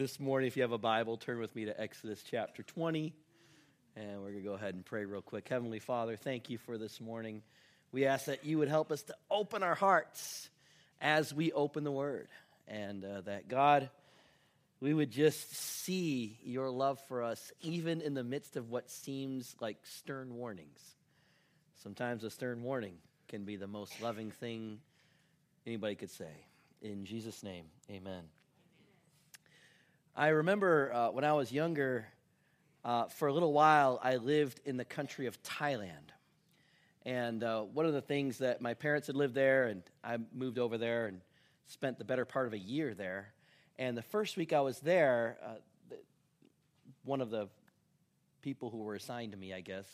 this morning, if you have a Bible, turn with me to Exodus chapter 20. And we're going to go ahead and pray real quick. Heavenly Father, thank you for this morning. We ask that you would help us to open our hearts as we open the Word. And uh, that, God, we would just see your love for us, even in the midst of what seems like stern warnings. Sometimes a stern warning can be the most loving thing anybody could say. In Jesus' name, amen. I remember uh, when I was younger, uh, for a little while, I lived in the country of Thailand. And uh, one of the things that my parents had lived there, and I moved over there and spent the better part of a year there. And the first week I was there, uh, one of the people who were assigned to me, I guess,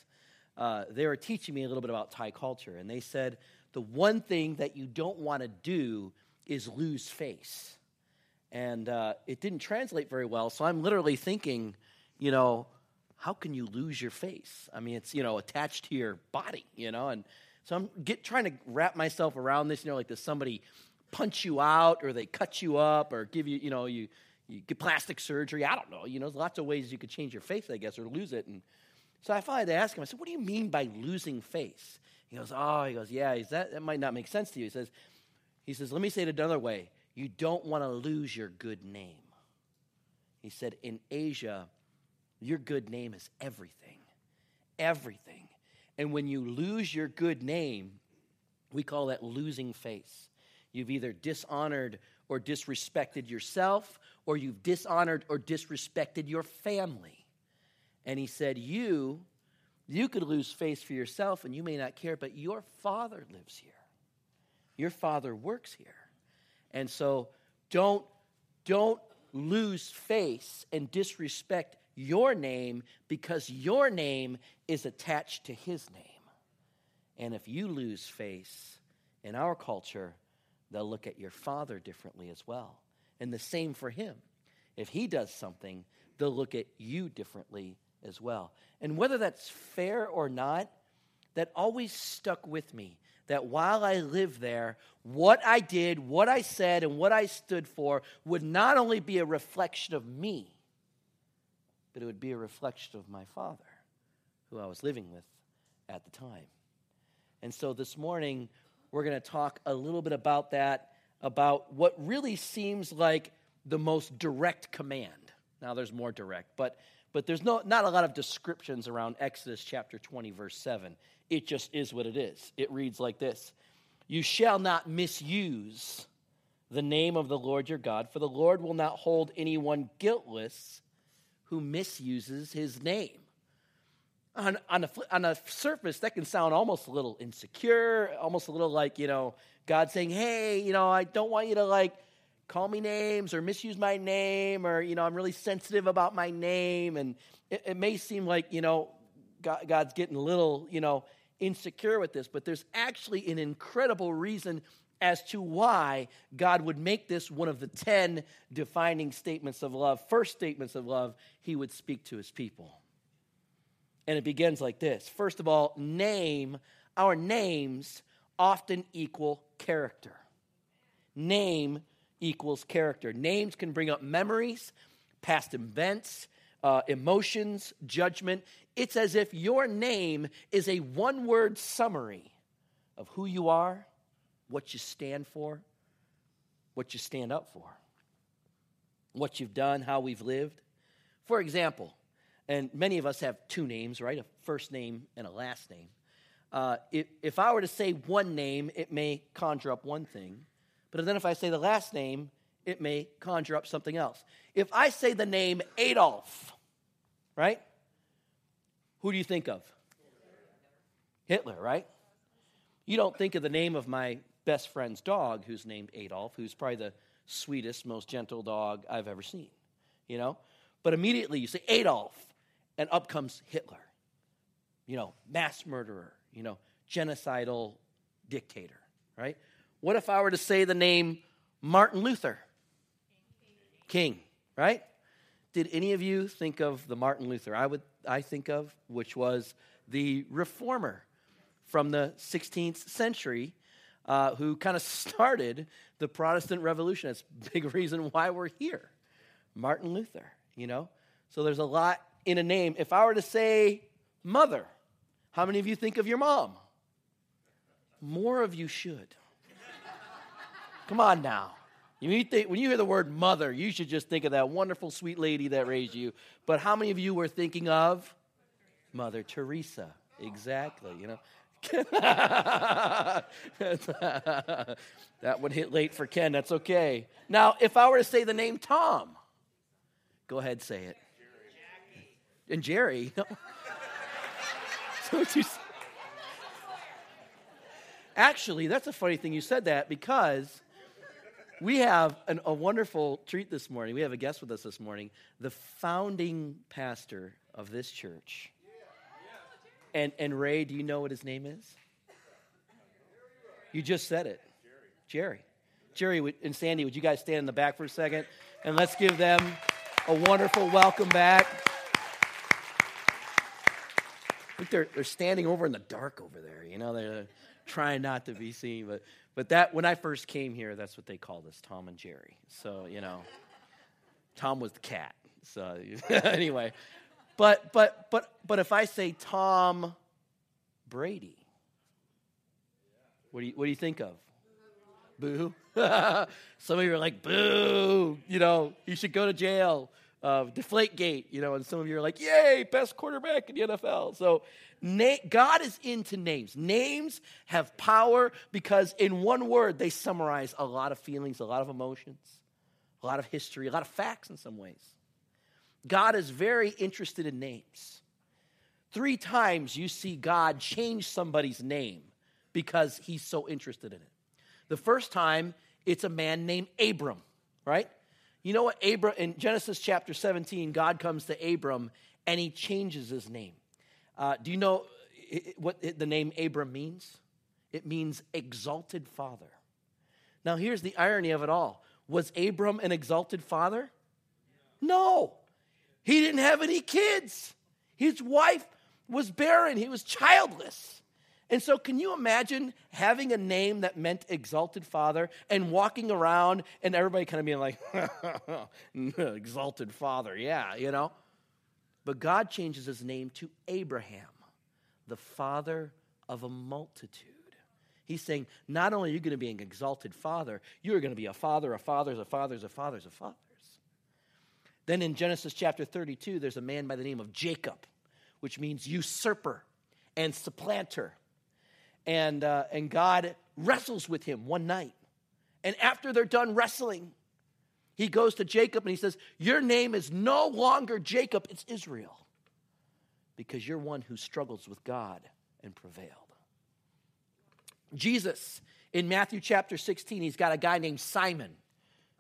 uh, they were teaching me a little bit about Thai culture. And they said, the one thing that you don't want to do is lose face. And uh, it didn't translate very well. So I'm literally thinking, you know, how can you lose your face? I mean, it's, you know, attached to your body, you know? And so I'm get, trying to wrap myself around this, you know, like does somebody punch you out or they cut you up or give you, you know, you, you get plastic surgery. I don't know. You know, there's lots of ways you could change your face, I guess, or lose it. And so I finally asked him, I said, what do you mean by losing face? He goes, oh, he goes, yeah, that, that might not make sense to you. He says, he says, let me say it another way. You don't want to lose your good name. He said, in Asia, your good name is everything. Everything. And when you lose your good name, we call that losing face. You've either dishonored or disrespected yourself, or you've dishonored or disrespected your family. And he said, You you could lose face for yourself and you may not care, but your father lives here. Your father works here. And so don't, don't lose face and disrespect your name because your name is attached to his name. And if you lose face in our culture, they'll look at your father differently as well. And the same for him. If he does something, they'll look at you differently as well. And whether that's fair or not, that always stuck with me. That while I lived there, what I did, what I said, and what I stood for would not only be a reflection of me, but it would be a reflection of my father, who I was living with at the time. And so this morning, we're going to talk a little bit about that, about what really seems like the most direct command. Now, there's more direct, but but there's no, not a lot of descriptions around Exodus chapter 20, verse 7. It just is what it is. It reads like this You shall not misuse the name of the Lord your God, for the Lord will not hold anyone guiltless who misuses his name. On, on, a, on a surface, that can sound almost a little insecure, almost a little like, you know, God saying, hey, you know, I don't want you to like call me names or misuse my name or, you know, I'm really sensitive about my name. And it, it may seem like, you know, God, God's getting a little, you know, insecure with this, but there's actually an incredible reason as to why God would make this one of the 10 defining statements of love, first statements of love he would speak to his people. And it begins like this First of all, name, our names often equal character. Name equals character. Names can bring up memories, past events, uh, emotions, judgment. It's as if your name is a one word summary of who you are, what you stand for, what you stand up for, what you've done, how we've lived. For example, and many of us have two names, right? A first name and a last name. Uh, if, if I were to say one name, it may conjure up one thing. But then if I say the last name, it may conjure up something else. If I say the name Adolf, right? Who do you think of? Hitler, right? You don't think of the name of my best friend's dog, who's named Adolf, who's probably the sweetest, most gentle dog I've ever seen, you know? But immediately you say Adolf, and up comes Hitler, you know, mass murderer, you know, genocidal dictator, right? What if I were to say the name Martin Luther? King, right? Did any of you think of the Martin Luther I would I think of, which was the reformer from the 16th century, uh, who kind of started the Protestant Revolution. That's a big reason why we're here. Martin Luther, you know? So there's a lot in a name. If I were to say mother, how many of you think of your mom? More of you should. Come on now. You think, when you hear the word mother, you should just think of that wonderful, sweet lady that raised you. But how many of you were thinking of Mother Teresa? Exactly, you know. that would hit late for Ken. That's okay. Now, if I were to say the name Tom, go ahead, say it. And Jerry. actually, that's a funny thing you said that because we have an, a wonderful treat this morning. We have a guest with us this morning, the founding pastor of this church. And, and Ray, do you know what his name is? You just said it. Jerry. Jerry and Sandy, would you guys stand in the back for a second? And let's give them a wonderful welcome back. I think they're, they're standing over in the dark over there. You know, they're trying not to be seen. But, but that when I first came here, that's what they called us, Tom and Jerry. So, you know, Tom was the cat. So anyway, but but but but if I say Tom Brady, what do you what do you think of? Boo. some of you are like, boo, you know, you should go to jail. Uh, deflate gate, you know, and some of you are like, yay, best quarterback in the NFL. So na- God is into names. Names have power because in one word they summarize a lot of feelings, a lot of emotions, a lot of history, a lot of facts in some ways. God is very interested in names. Three times you see God change somebody's name because he's so interested in it. The first time, it's a man named Abram, right? You know what? Abram, in Genesis chapter 17, God comes to Abram and he changes his name. Uh, do you know what the name Abram means? It means exalted father. Now, here's the irony of it all was Abram an exalted father? No. He didn't have any kids. His wife was barren, he was childless. And so, can you imagine having a name that meant exalted father and walking around and everybody kind of being like, exalted father, yeah, you know? But God changes his name to Abraham, the father of a multitude. He's saying, not only are you going to be an exalted father, you're going to be a father of fathers of fathers of fathers of fathers. Then in Genesis chapter 32, there's a man by the name of Jacob, which means usurper and supplanter. And, uh, and God wrestles with him one night. And after they're done wrestling, he goes to Jacob and he says, Your name is no longer Jacob, it's Israel, because you're one who struggles with God and prevailed. Jesus, in Matthew chapter 16, he's got a guy named Simon.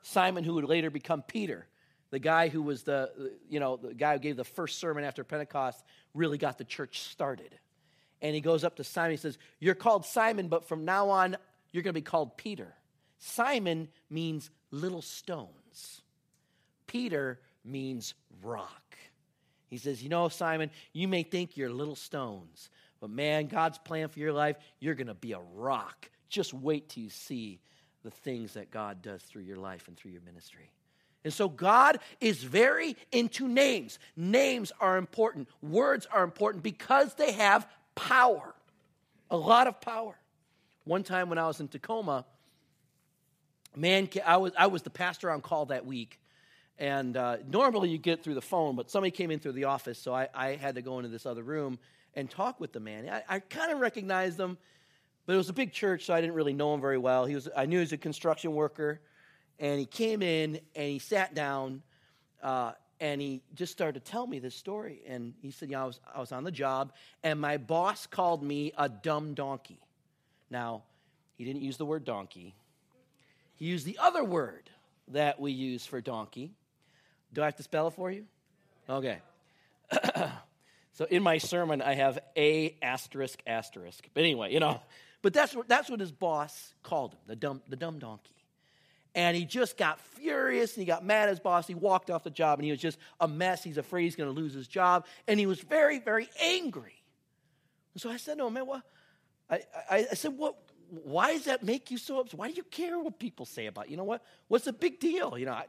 Simon, who would later become Peter the guy who was the, you know, the guy who gave the first sermon after Pentecost, really got the church started. And he goes up to Simon. And he says, You're called Simon, but from now on, you're going to be called Peter. Simon means little stones, Peter means rock. He says, You know, Simon, you may think you're little stones, but man, God's plan for your life, you're going to be a rock. Just wait till you see the things that God does through your life and through your ministry. And so God is very into names. Names are important, words are important because they have power, a lot of power. One time when I was in Tacoma, man, I was, I was the pastor on call that week. And uh, normally you get through the phone, but somebody came in through the office, so I, I had to go into this other room and talk with the man. I, I kind of recognized him, but it was a big church, so I didn't really know him very well. He was, I knew he was a construction worker and he came in and he sat down uh, and he just started to tell me this story. And he said, "Yeah, I was, I was on the job, and my boss called me a dumb donkey. Now, he didn't use the word donkey, he used the other word that we use for donkey. Do I have to spell it for you? Okay. so in my sermon, I have a asterisk asterisk. But anyway, you know, but that's what, that's what his boss called him, the dumb, the dumb donkey and he just got furious and he got mad at his boss. He walked off the job and he was just a mess. He's afraid he's going to lose his job. And he was very, very angry. And so I said to him, man, what? I, I, I said, what? Why does that make you so upset? Why do you care what people say about you? You know what? What's the big deal? You know, I,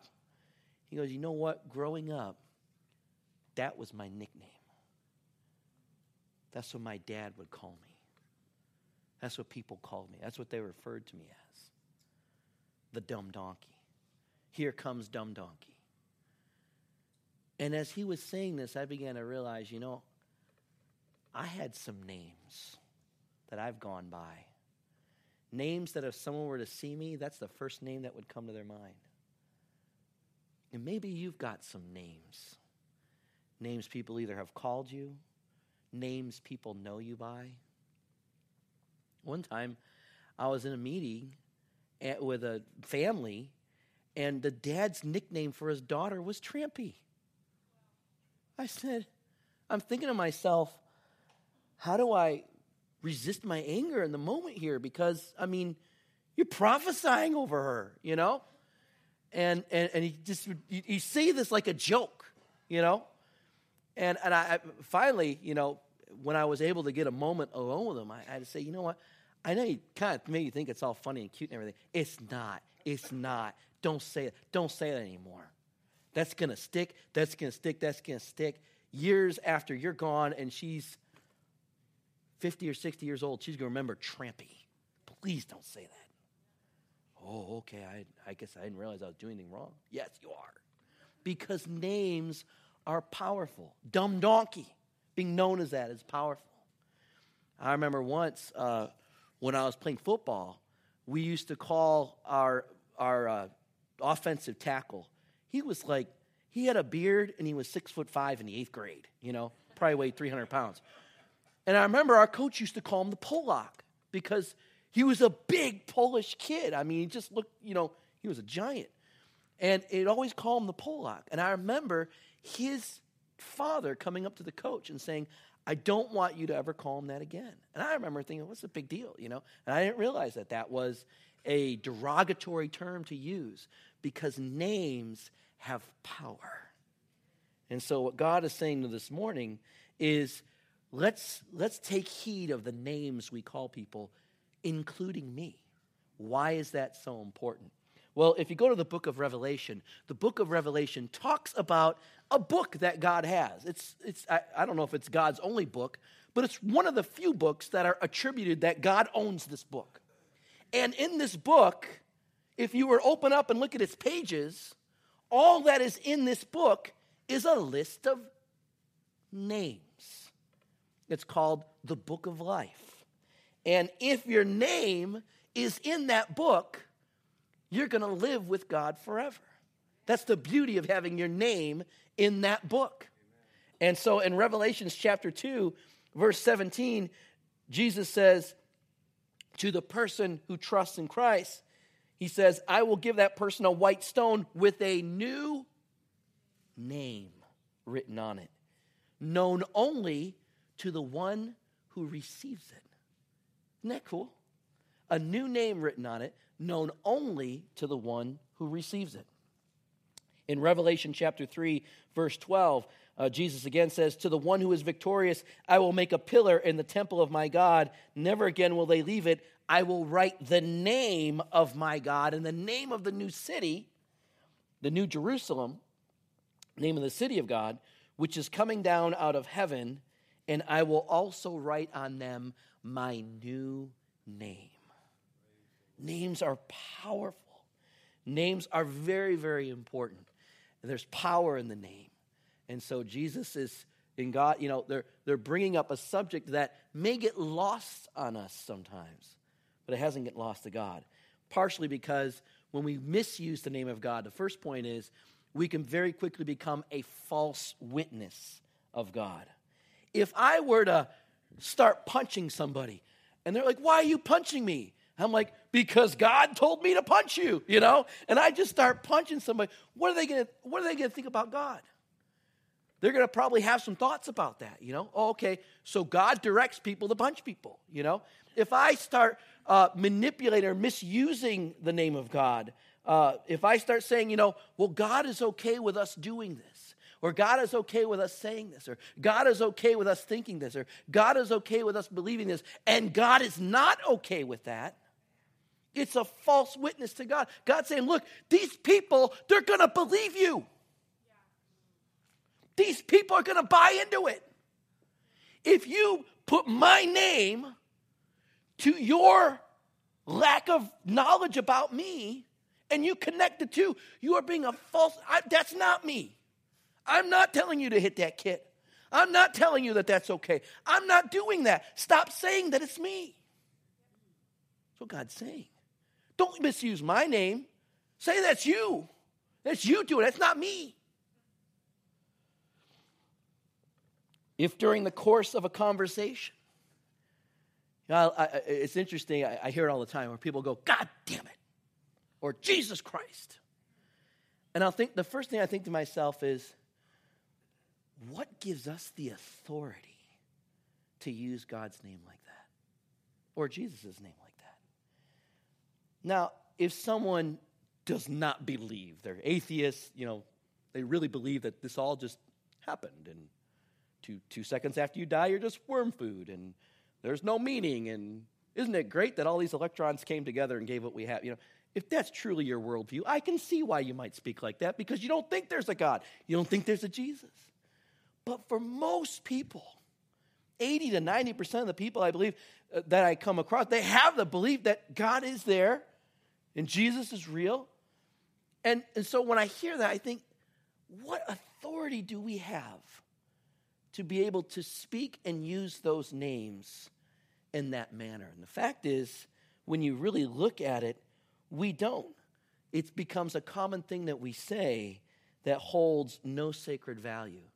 He goes, You know what? Growing up, that was my nickname. That's what my dad would call me. That's what people called me. That's what they referred to me as the dumb donkey. Here comes dumb donkey. And as he was saying this, I began to realize, you know, I had some names that I've gone by. Names that if someone were to see me, that's the first name that would come to their mind. And maybe you've got some names. Names people either have called you, names people know you by. One time, I was in a meeting with a family, and the dad's nickname for his daughter was Trampy. I said, I'm thinking to myself, how do I resist my anger in the moment here? Because, I mean, you're prophesying over her, you know? And, and, and he just, you, you say this like a joke, you know? And, and I, I finally, you know, when I was able to get a moment alone with him, I, I had to say, you know what? I know you kind of made you think it's all funny and cute and everything. It's not. It's not. Don't say it. Don't say it anymore. That's to stick. That's to stick. That's to stick. Years after you're gone and she's 50 or 60 years old, she's to remember Trampy. Please don't say that. Oh, okay. I, I guess I didn't realize I was doing anything wrong. Yes, you are. Because names are powerful. Dumb donkey, being known as that is powerful. I remember once uh, when I was playing football, we used to call our, our uh, offensive tackle he was like, he had a beard and he was six foot five in the eighth grade, you know, probably weighed 300 pounds. And I remember our coach used to call him the Polak because he was a big Polish kid. I mean, he just looked, you know, he was a giant. And it always called him the Polak. And I remember his father coming up to the coach and saying, I don't want you to ever call him that again. And I remember thinking, what's the big deal, you know? And I didn't realize that that was a derogatory term to use because names have power. And so, what God is saying to this morning is let's, let's take heed of the names we call people, including me. Why is that so important? Well, if you go to the book of Revelation, the book of Revelation talks about a book that God has. It's, it's, I, I don't know if it's God's only book, but it's one of the few books that are attributed that God owns this book. And in this book, if you were open up and look at its pages, all that is in this book is a list of names. It's called the Book of Life. And if your name is in that book, you're going to live with God forever. That's the beauty of having your name in that book. And so in Revelations chapter 2, verse 17, Jesus says to the person who trusts in Christ, he says, I will give that person a white stone with a new name written on it, known only to the one who receives it. Isn't that cool? A new name written on it, known only to the one who receives it. In Revelation chapter 3, verse 12, uh, Jesus again says, To the one who is victorious, I will make a pillar in the temple of my God. Never again will they leave it. I will write the name of my God and the name of the new city, the new Jerusalem, name of the city of God, which is coming down out of heaven, and I will also write on them my new name. Names are powerful. Names are very, very important. There's power in the name. And so Jesus is in God, you know, they're, they're bringing up a subject that may get lost on us sometimes but it hasn't get lost to God. Partially because when we misuse the name of God, the first point is we can very quickly become a false witness of God. If I were to start punching somebody and they're like, Why are you punching me? I'm like, because God told me to punch you, you know? And I just start punching somebody. What are they gonna what are they gonna think about God? They're gonna probably have some thoughts about that, you know? Oh, okay, so God directs people to punch people, you know? If I start uh, manipulating or misusing the name of God, uh, if I start saying, you know, well, God is okay with us doing this, or God is okay with us saying this, or God is okay with us thinking this, or God is okay with us believing this, and God is not okay with that, it's a false witness to God. God's saying, look, these people, they're going to believe you. these people are going to buy into it. If you put my name to your lack of knowledge about me and you connect the two, you are being a false. I, that's not me. I'm not telling you to hit that kid. I'm not telling you that that's okay. I'm not doing that. Stop saying that it's me. That's what God's saying. Don't misuse my name. Say that's you. That's you doing it. That's not me. If during the course of a conversation, you know, I, I, it's interesting, I, I hear it all the time where people go, God damn it, or Jesus Christ. And I'll think, the first thing I think to myself is, what gives us the authority to use God's name like that? Or Jesus' name like that? Now, if someone does not believe, they're atheists, you know, they really believe that this all just happened and two, two seconds after you die, you're just worm food and there's no meaning. And isn't it great that all these electrons came together and gave what we have? You know, if that's truly your worldview, I can see why you might speak like that because you don't think there's a God, you don't think there's a Jesus. But for most people, 80 to 90% of the people I believe uh, that I come across, they have the belief that God is there and Jesus is real. And, and so when I hear that, I think, what authority do we have to be able to speak and use those names in that manner? And the fact is, when you really look at it, we don't. It becomes a common thing that we say that holds no sacred value.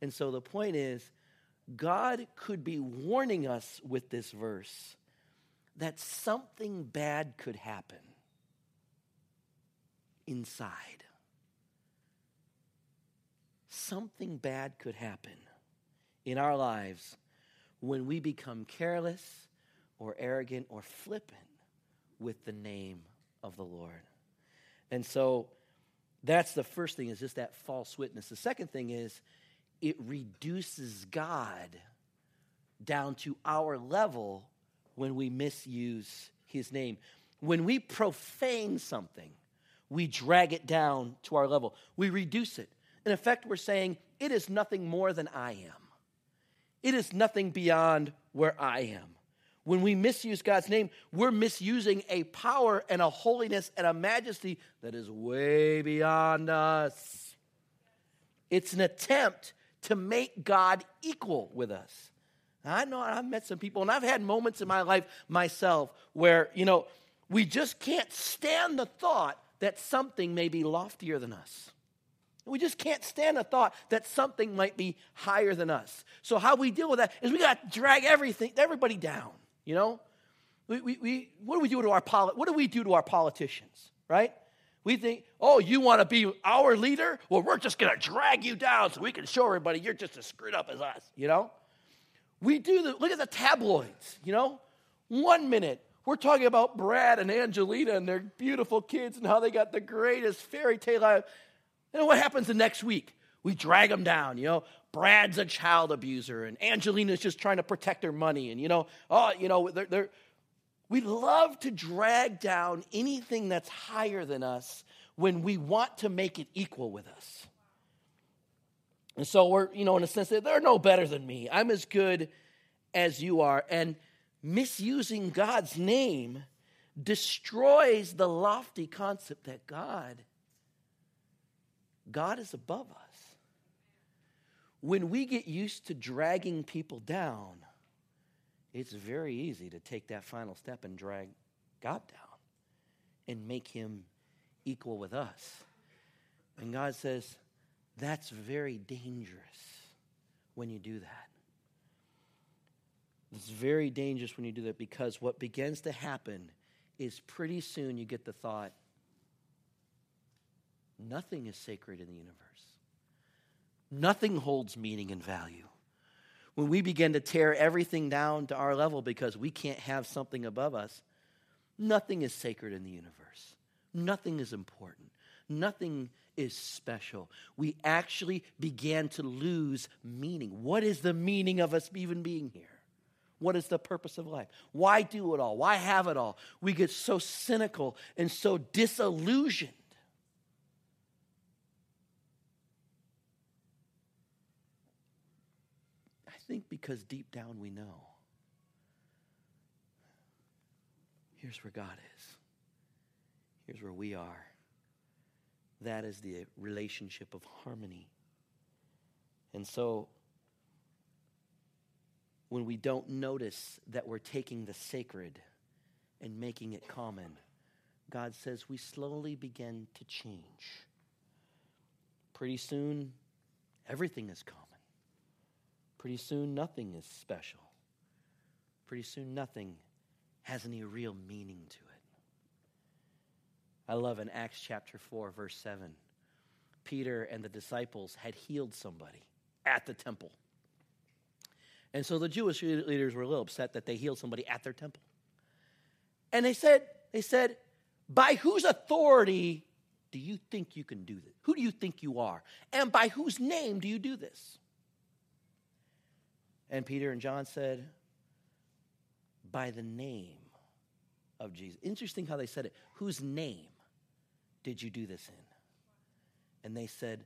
And so the point is, God could be warning us with this verse that something bad could happen inside. Something bad could happen in our lives when we become careless or arrogant or flippant with the name of the Lord. And so that's the first thing is just that false witness. The second thing is it reduces God down to our level when we misuse his name. When we profane something, we drag it down to our level. We reduce it. In effect, we're saying, it is nothing more than I am. It is nothing beyond where I am. When we misuse God's name, we're misusing a power and a holiness and a majesty that is way beyond us. It's an attempt to make God equal with us. I know I've met some people, and I've had moments in my life myself where, you know, we just can't stand the thought that something may be loftier than us. We just can't stand the thought that something might be higher than us. So how we deal with that is we got to drag everything, everybody down. You know, we, we, we what do we do to our What do we do to our politicians? Right? We think, oh, you want to be our leader? Well, we're just going to drag you down so we can show everybody you're just as screwed up as us, you know? We do the, look at the tabloids, you know? One minute, we're talking about Brad and Angelina and their beautiful kids and how they got the greatest fairy tale life. And what happens the next week? We drag them down, you know? Brad's a child abuser and Angelina's just trying to protect her money. And, you know, oh, you know, they're, they're we love to drag down anything that's higher than us when we want to make it equal with us. And so we're, you know, in a sense, they're no better than me. I'm as good as you are. And misusing God's name destroys the lofty concept that God, God is above us. When we get used to dragging people down, it's very easy to take that final step and drag God down and make him equal with us. And God says, that's very dangerous when you do that. It's very dangerous when you do that because what begins to happen is pretty soon you get the thought nothing is sacred in the universe, nothing holds meaning and value when we begin to tear everything down to our level because we can't have something above us, nothing is sacred in the universe. Nothing is important. Nothing is special. We actually began to lose meaning. What is the meaning of us even being here? What is the purpose of life? Why do it all? Why have it all? We get so cynical and so disillusioned think because deep down we know. Here's where God is. Here's where we are. That is the relationship of harmony. And so, when we don't notice that we're taking the sacred and making it common, God says we slowly begin to change. Pretty soon, everything is common. Pretty soon, nothing is special. Pretty soon, nothing has any real meaning to it. I love in Acts chapter 4, verse 7, Peter and the disciples had healed somebody at the temple. And so the Jewish leaders were a little upset that they healed somebody at their temple. And they said, they said, by whose authority do you think you can do this? Who do you think you are? And by whose name do you do this? And Peter and John said, by the name of Jesus. Interesting how they said it. Whose name did you do this in? And they said,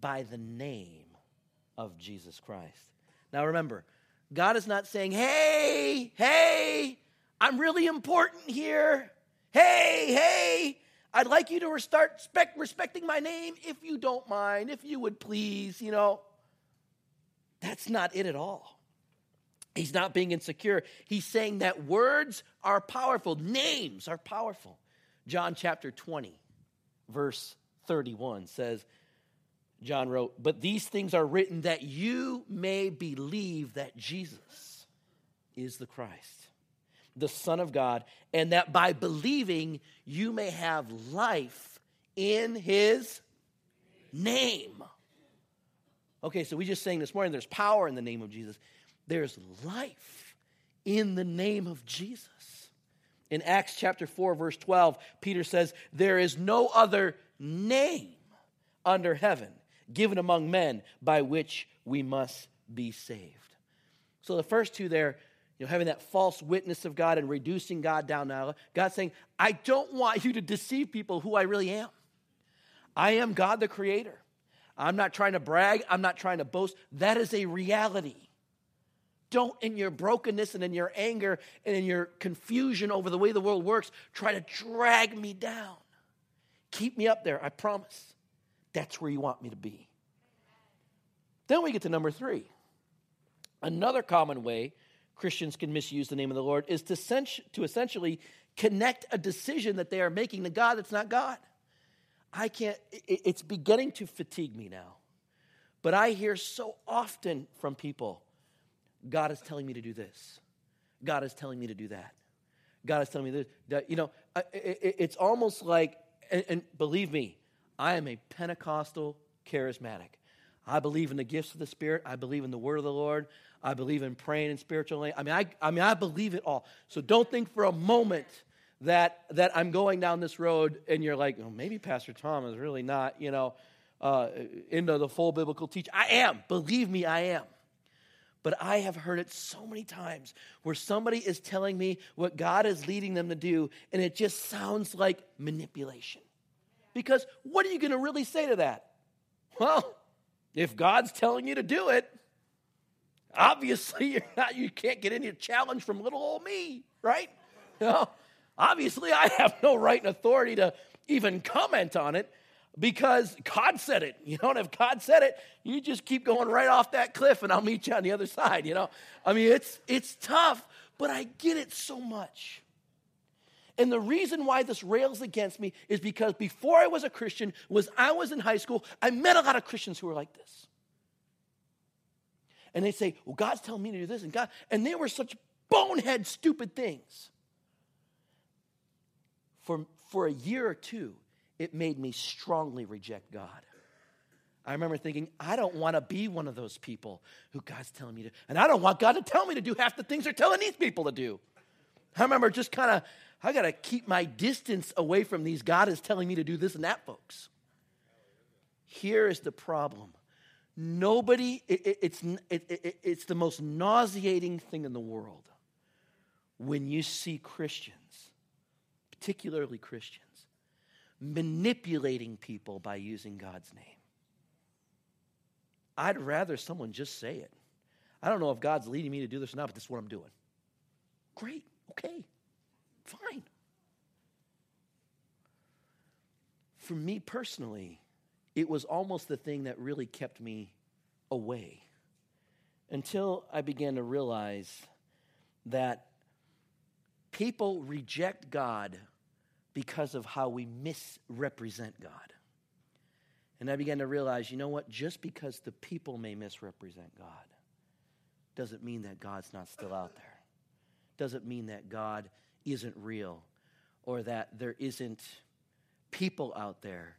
by the name of Jesus Christ. Now remember, God is not saying, hey, hey, I'm really important here. Hey, hey, I'd like you to start respect, respecting my name if you don't mind, if you would please, you know. That's not it at all. He's not being insecure. He's saying that words are powerful, names are powerful. John chapter 20, verse 31 says, John wrote, But these things are written that you may believe that Jesus is the Christ, the Son of God, and that by believing you may have life in his name. Okay, so we just saying this morning there's power in the name of Jesus. There's life in the name of Jesus. In Acts chapter 4, verse 12, Peter says, There is no other name under heaven given among men by which we must be saved. So the first two there, you know, having that false witness of God and reducing God down now, God saying, I don't want you to deceive people who I really am. I am God the Creator. I'm not trying to brag, I'm not trying to boast. That is a reality. Don't, in your brokenness and in your anger and in your confusion over the way the world works, try to drag me down. Keep me up there, I promise. That's where you want me to be. Then we get to number three. Another common way Christians can misuse the name of the Lord is to, to essentially connect a decision that they are making to God that's not God. I can't, it's beginning to fatigue me now. But I hear so often from people God is telling me to do this, God is telling me to do that. God is telling me this. That, you know, it's almost like, and, believe me, I am a Pentecostal charismatic. I believe in the gifts of the Spirit. I believe in the word of the Lord. I believe in praying in spiritual. I mean, I, I mean, I believe it all. So don't think for a moment that that I'm going down this road and you're like, oh, maybe Pastor Tom is really not, you know, uh, into the full biblical teach. I am. Believe me, I am. But I have heard it so many times where somebody is telling me what God is leading them to do, and it just sounds like manipulation. Because what are you going to really say to that? Well, if God's telling you to do it, obviously you're not, you can't get any challenge from little old me, right? You know, obviously I have no right and authority to even comment on it because God said it. You know, and if God said it, you just keep going right off that cliff and I'll meet you on the other side, you know? I mean, it's it's tough, but I get it so much. And the reason why this rails against me is because before I was a Christian, was I was in high school, I met a lot of Christians who were like this. And they say, Well, God's telling me to do this, and God, and they were such bonehead, stupid things. For, for a year or two, it made me strongly reject God. I remember thinking, I don't want to be one of those people who God's telling me to, and I don't want God to tell me to do half the things they're telling these people to do. I remember just kind of I got to keep my distance away from these. God is telling me to do this and that, folks. Here is the problem. Nobody, it, it, it's, it, it's the most nauseating thing in the world when you see Christians, particularly Christians, manipulating people by using God's name. I'd rather someone just say it. I don't know if God's leading me to do this or not, but this is what I'm doing. Great. Okay. Fine. For me personally, it was almost the thing that really kept me away until I began to realize that people reject God because of how we misrepresent God. And I began to realize, you know what? Just because the people may misrepresent God doesn't mean that God's not still out there. Doesn't mean that God isn't real or that there isn't people out there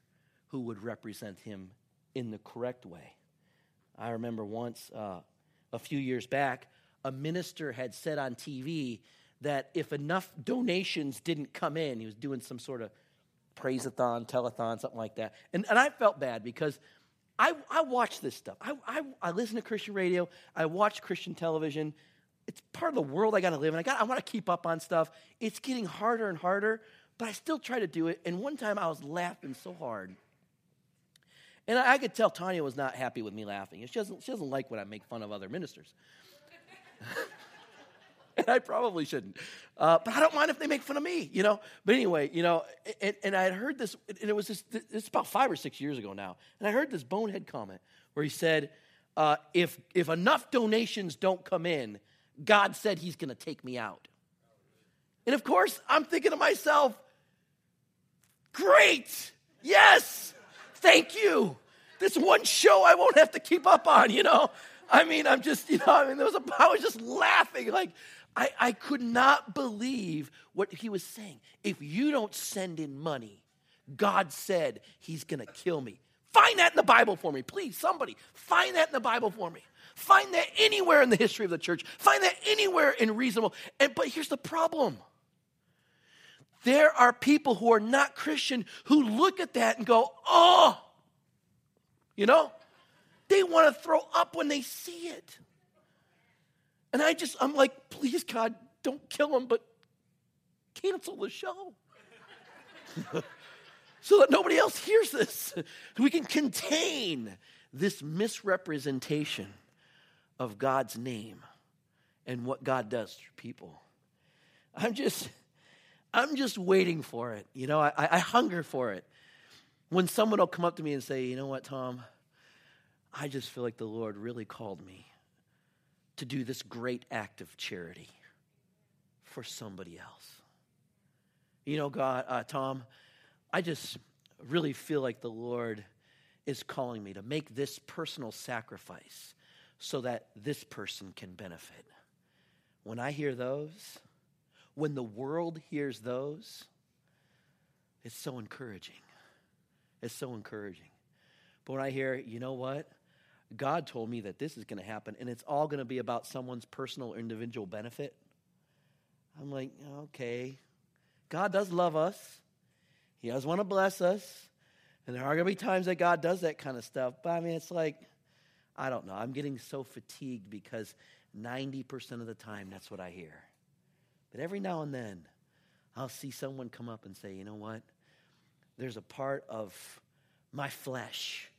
who would represent him in the correct way. I remember once, uh, a few years back, a minister had said on TV that if enough donations didn't come in, he was doing some sort of praise-a-thon, telethon, something like that. And, and I felt bad because I, I watch this stuff. I, I, I listen to Christian radio. I watch Christian television. It's part of the world I got to live in. I, got, I want to keep up on stuff. It's getting harder and harder, but I still try to do it. And one time I was laughing so hard. And I, I could tell Tanya was not happy with me laughing. She doesn't, she doesn't like when I make fun of other ministers. and I probably shouldn't. Uh, but I don't mind if they make fun of me, you know. But anyway, you know, and, and I had heard this, and it was this, it's about five or six years ago now, and I heard this bonehead comment where he said, uh, if, if enough donations don't come in, God said he's going to take me out. And of course, I'm thinking to myself, great, yes, thank you. This one show I won't have to keep up on, you know. I mean, I'm just, you know, I mean, there was a, I was just laughing. Like, I, I could not believe what he was saying. If you don't send in money, God said he's going to kill me. Find that in the Bible for me, please. Somebody, find that in the Bible for me. Find that anywhere in the history of the church. Find that anywhere in reasonable. And but here's the problem. There are people who are not Christian who look at that and go, "Oh." You know? They want to throw up when they see it. And I just, I'm like, please, God, don't kill him, but cancel the show. so that nobody else hears this. We can contain this misrepresentation of God's name and what God does through people. I'm just, I'm just waiting for it. You know, I, I hunger for it. When someone will come up to me and say, you know what, Tom, I just feel like the Lord really called me to do this great act of charity for somebody else. You know, God, uh, Tom, I just really feel like the Lord is calling me to make this personal sacrifice so that this person can benefit. When I hear those, when the world hears those, it's so encouraging. It's so encouraging. But when I hear, you know what? God told me that this is going to happen and it's all going to be about someone's personal or individual benefit. I'm like, okay. God does love us. He does want to bless us. And there are going to be times that God does that kind of stuff. But I mean, it's like, I don't know. I'm getting so fatigued because 90% of the time that's what I hear. But every now and then, I'll see someone come up and say, you know what? There's a part of my flesh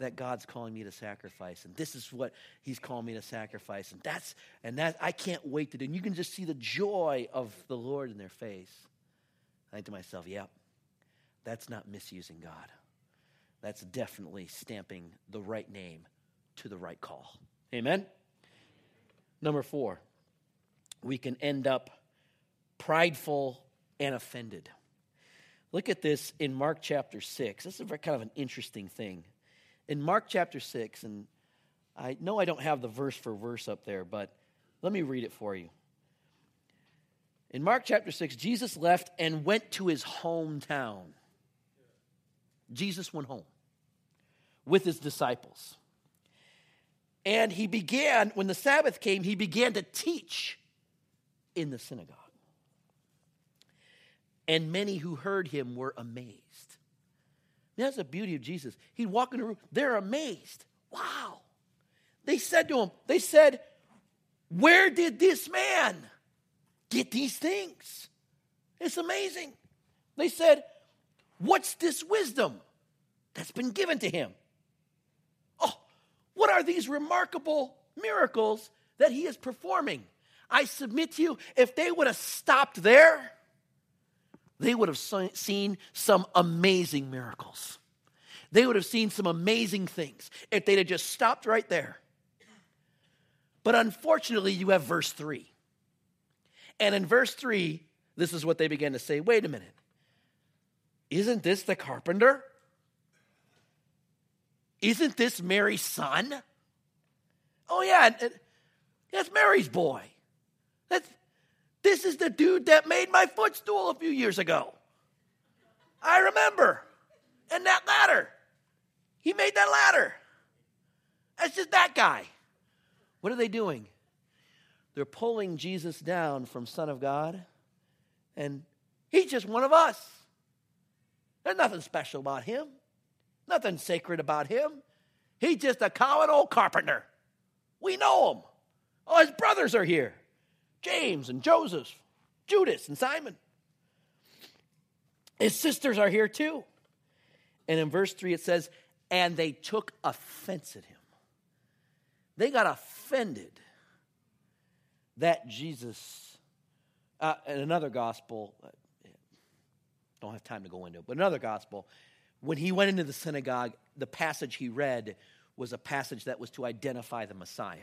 that God's calling me to sacrifice. And this is what He's calling me to sacrifice. And that's, and that, I can't wait to do. And you can just see the joy of the Lord in their face. I think to myself, yep, that's not misusing God. That's definitely stamping the right name to the right call. Amen? Number four, we can end up prideful and offended. Look at this in Mark chapter 6. This is kind of an interesting thing in Mark chapter 6, and I know I don't have the verse for verse up there, but let me read it for you. In Mark chapter 6, Jesus left and went to his hometown. Jesus went home with his disciples. And he began, when the Sabbath came, he began to teach in the synagogue. And many who heard him were amazed. That's the beauty of Jesus. He'd walk in the room, they're amazed. Wow. They said to him, they said, Where did this man get these things? It's amazing. They said, What's this wisdom that's been given to him? Oh, what are these remarkable miracles that he is performing. I submit to you, if they would have stopped there, they would have seen some amazing miracles. They would have seen some amazing things if they'd have just stopped right there. But unfortunately, you have verse 3. And in verse 3, this is what they began to say wait a minute. Isn't this the carpenter? Isn't this Mary's son? Oh, yeah, that's Mary's boy. That's, this is the dude that made my footstool a few years ago. I remember. And that ladder. He made that ladder. That's just that guy. What are they doing? They're pulling Jesus down from Son of God, and he's just one of us. There's nothing special about him, nothing sacred about him. He's just a common old carpenter. We know him. Oh, his brothers are here James and Joseph, Judas and Simon. His sisters are here too. And in verse 3 it says, And they took offense at him. They got offended that Jesus, uh, in another gospel, uh, don't have time to go into it, but another gospel, when he went into the synagogue, the passage he read was a passage that was to identify the Messiah.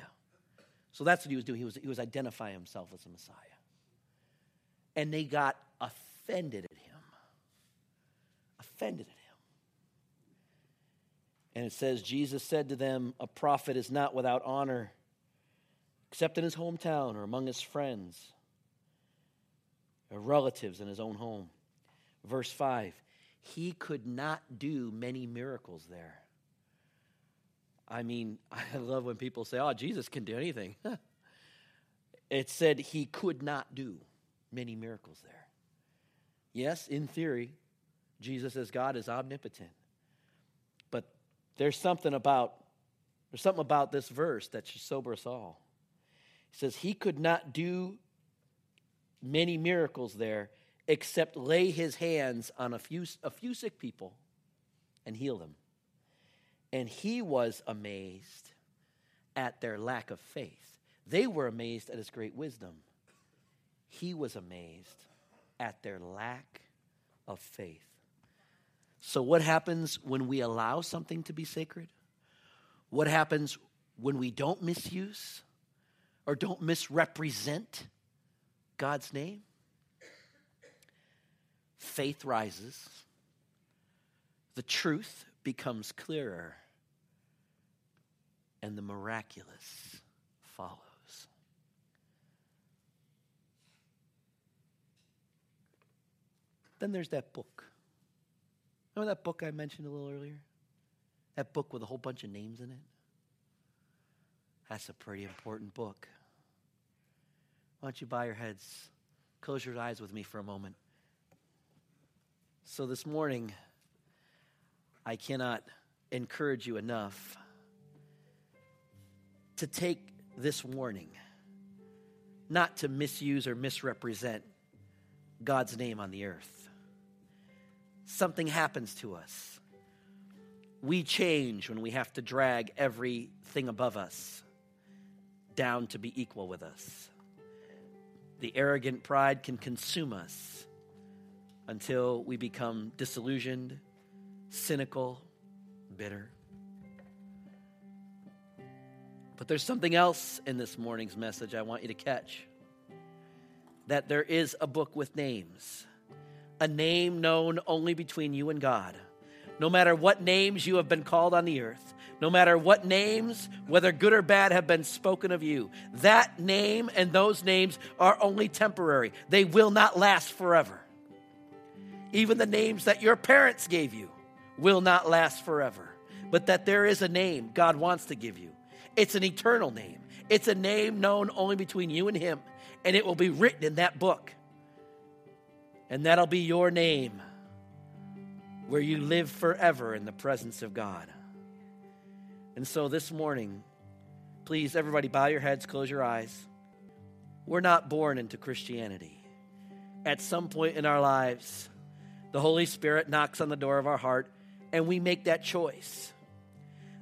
So that's what he was doing. He was, he was identifying himself as a Messiah. And they got offended at him. Offended at him. And it says, Jesus said to them, A prophet is not without honor, except in his hometown or among his friends or relatives in his own home. Verse 5 He could not do many miracles there. I mean, I love when people say, Oh, Jesus can do anything. it said he could not do many miracles there. Yes, in theory, Jesus as God is omnipotent. But there's something about there's something about this verse that should sober us all. He says he could not do many miracles there except lay his hands on a few, a few sick people and heal them. And he was amazed at their lack of faith. They were amazed at his great wisdom. He was amazed at their lack of faith. So, what happens when we allow something to be sacred? What happens when we don't misuse or don't misrepresent God's name? Faith rises, the truth becomes clearer, and the miraculous follows. Then there's that book. Remember that book I mentioned a little earlier? That book with a whole bunch of names in it? That's a pretty important book. Why don't you bow your heads? Close your eyes with me for a moment. So, this morning, I cannot encourage you enough to take this warning, not to misuse or misrepresent God's name on the earth something happens to us. We change when we have to drag everything above us down to be equal with us. The arrogant pride can consume us until we become disillusioned, cynical, bitter. But there's something else in this morning's message I want you to catch that there is a book with names a name known only between you and God. No matter what names you have been called on the earth, no matter what names, whether good or bad, have been spoken of you, that name and those names are only temporary. They will not last forever. Even the names that your parents gave you will not last forever. But that there is a name God wants to give you. It's an eternal name. It's a name known only between you and Him, and it will be written in that book and that'll be your name where you live forever in the presence of God. And so this morning, please, everybody, bow your heads, close your eyes. We're not born into Christianity. At some point in our lives, the Holy Spirit knocks on the door of our heart, and we make that choice.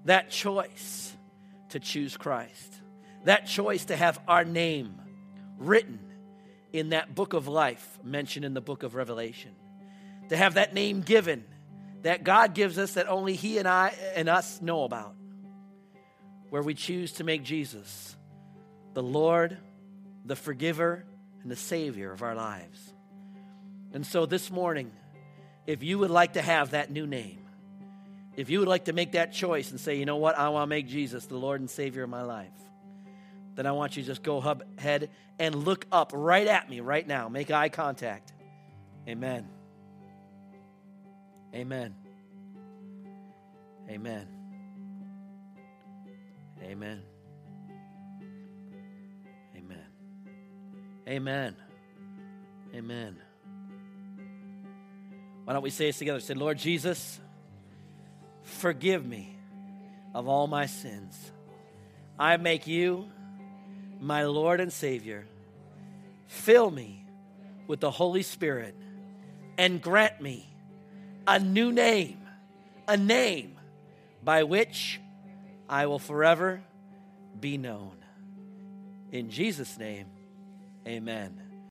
That choice to choose Christ. that choice to have our name written in that book of life mentioned in the book of Revelation, to have that name given that God gives us that only He and I and us know about, where we choose to make Jesus the Lord, the forgiver, and the Savior of our lives. And so this morning, if you would like to have that new name, if you would like to make that choice and say, you know what, I want to make Jesus the Lord and Savior of my life, then I want you to just go ahead and look up right at me right now. Make eye contact. Amen. Amen. Amen. Amen. Amen. Amen. Amen. Why don't we say this together? Say, Lord Jesus, forgive me of all my sins. I make you my Lord and Savior. Fill me with the Holy Spirit and grant me a new name, a name by which I will forever be known. In Jesus' name, amen.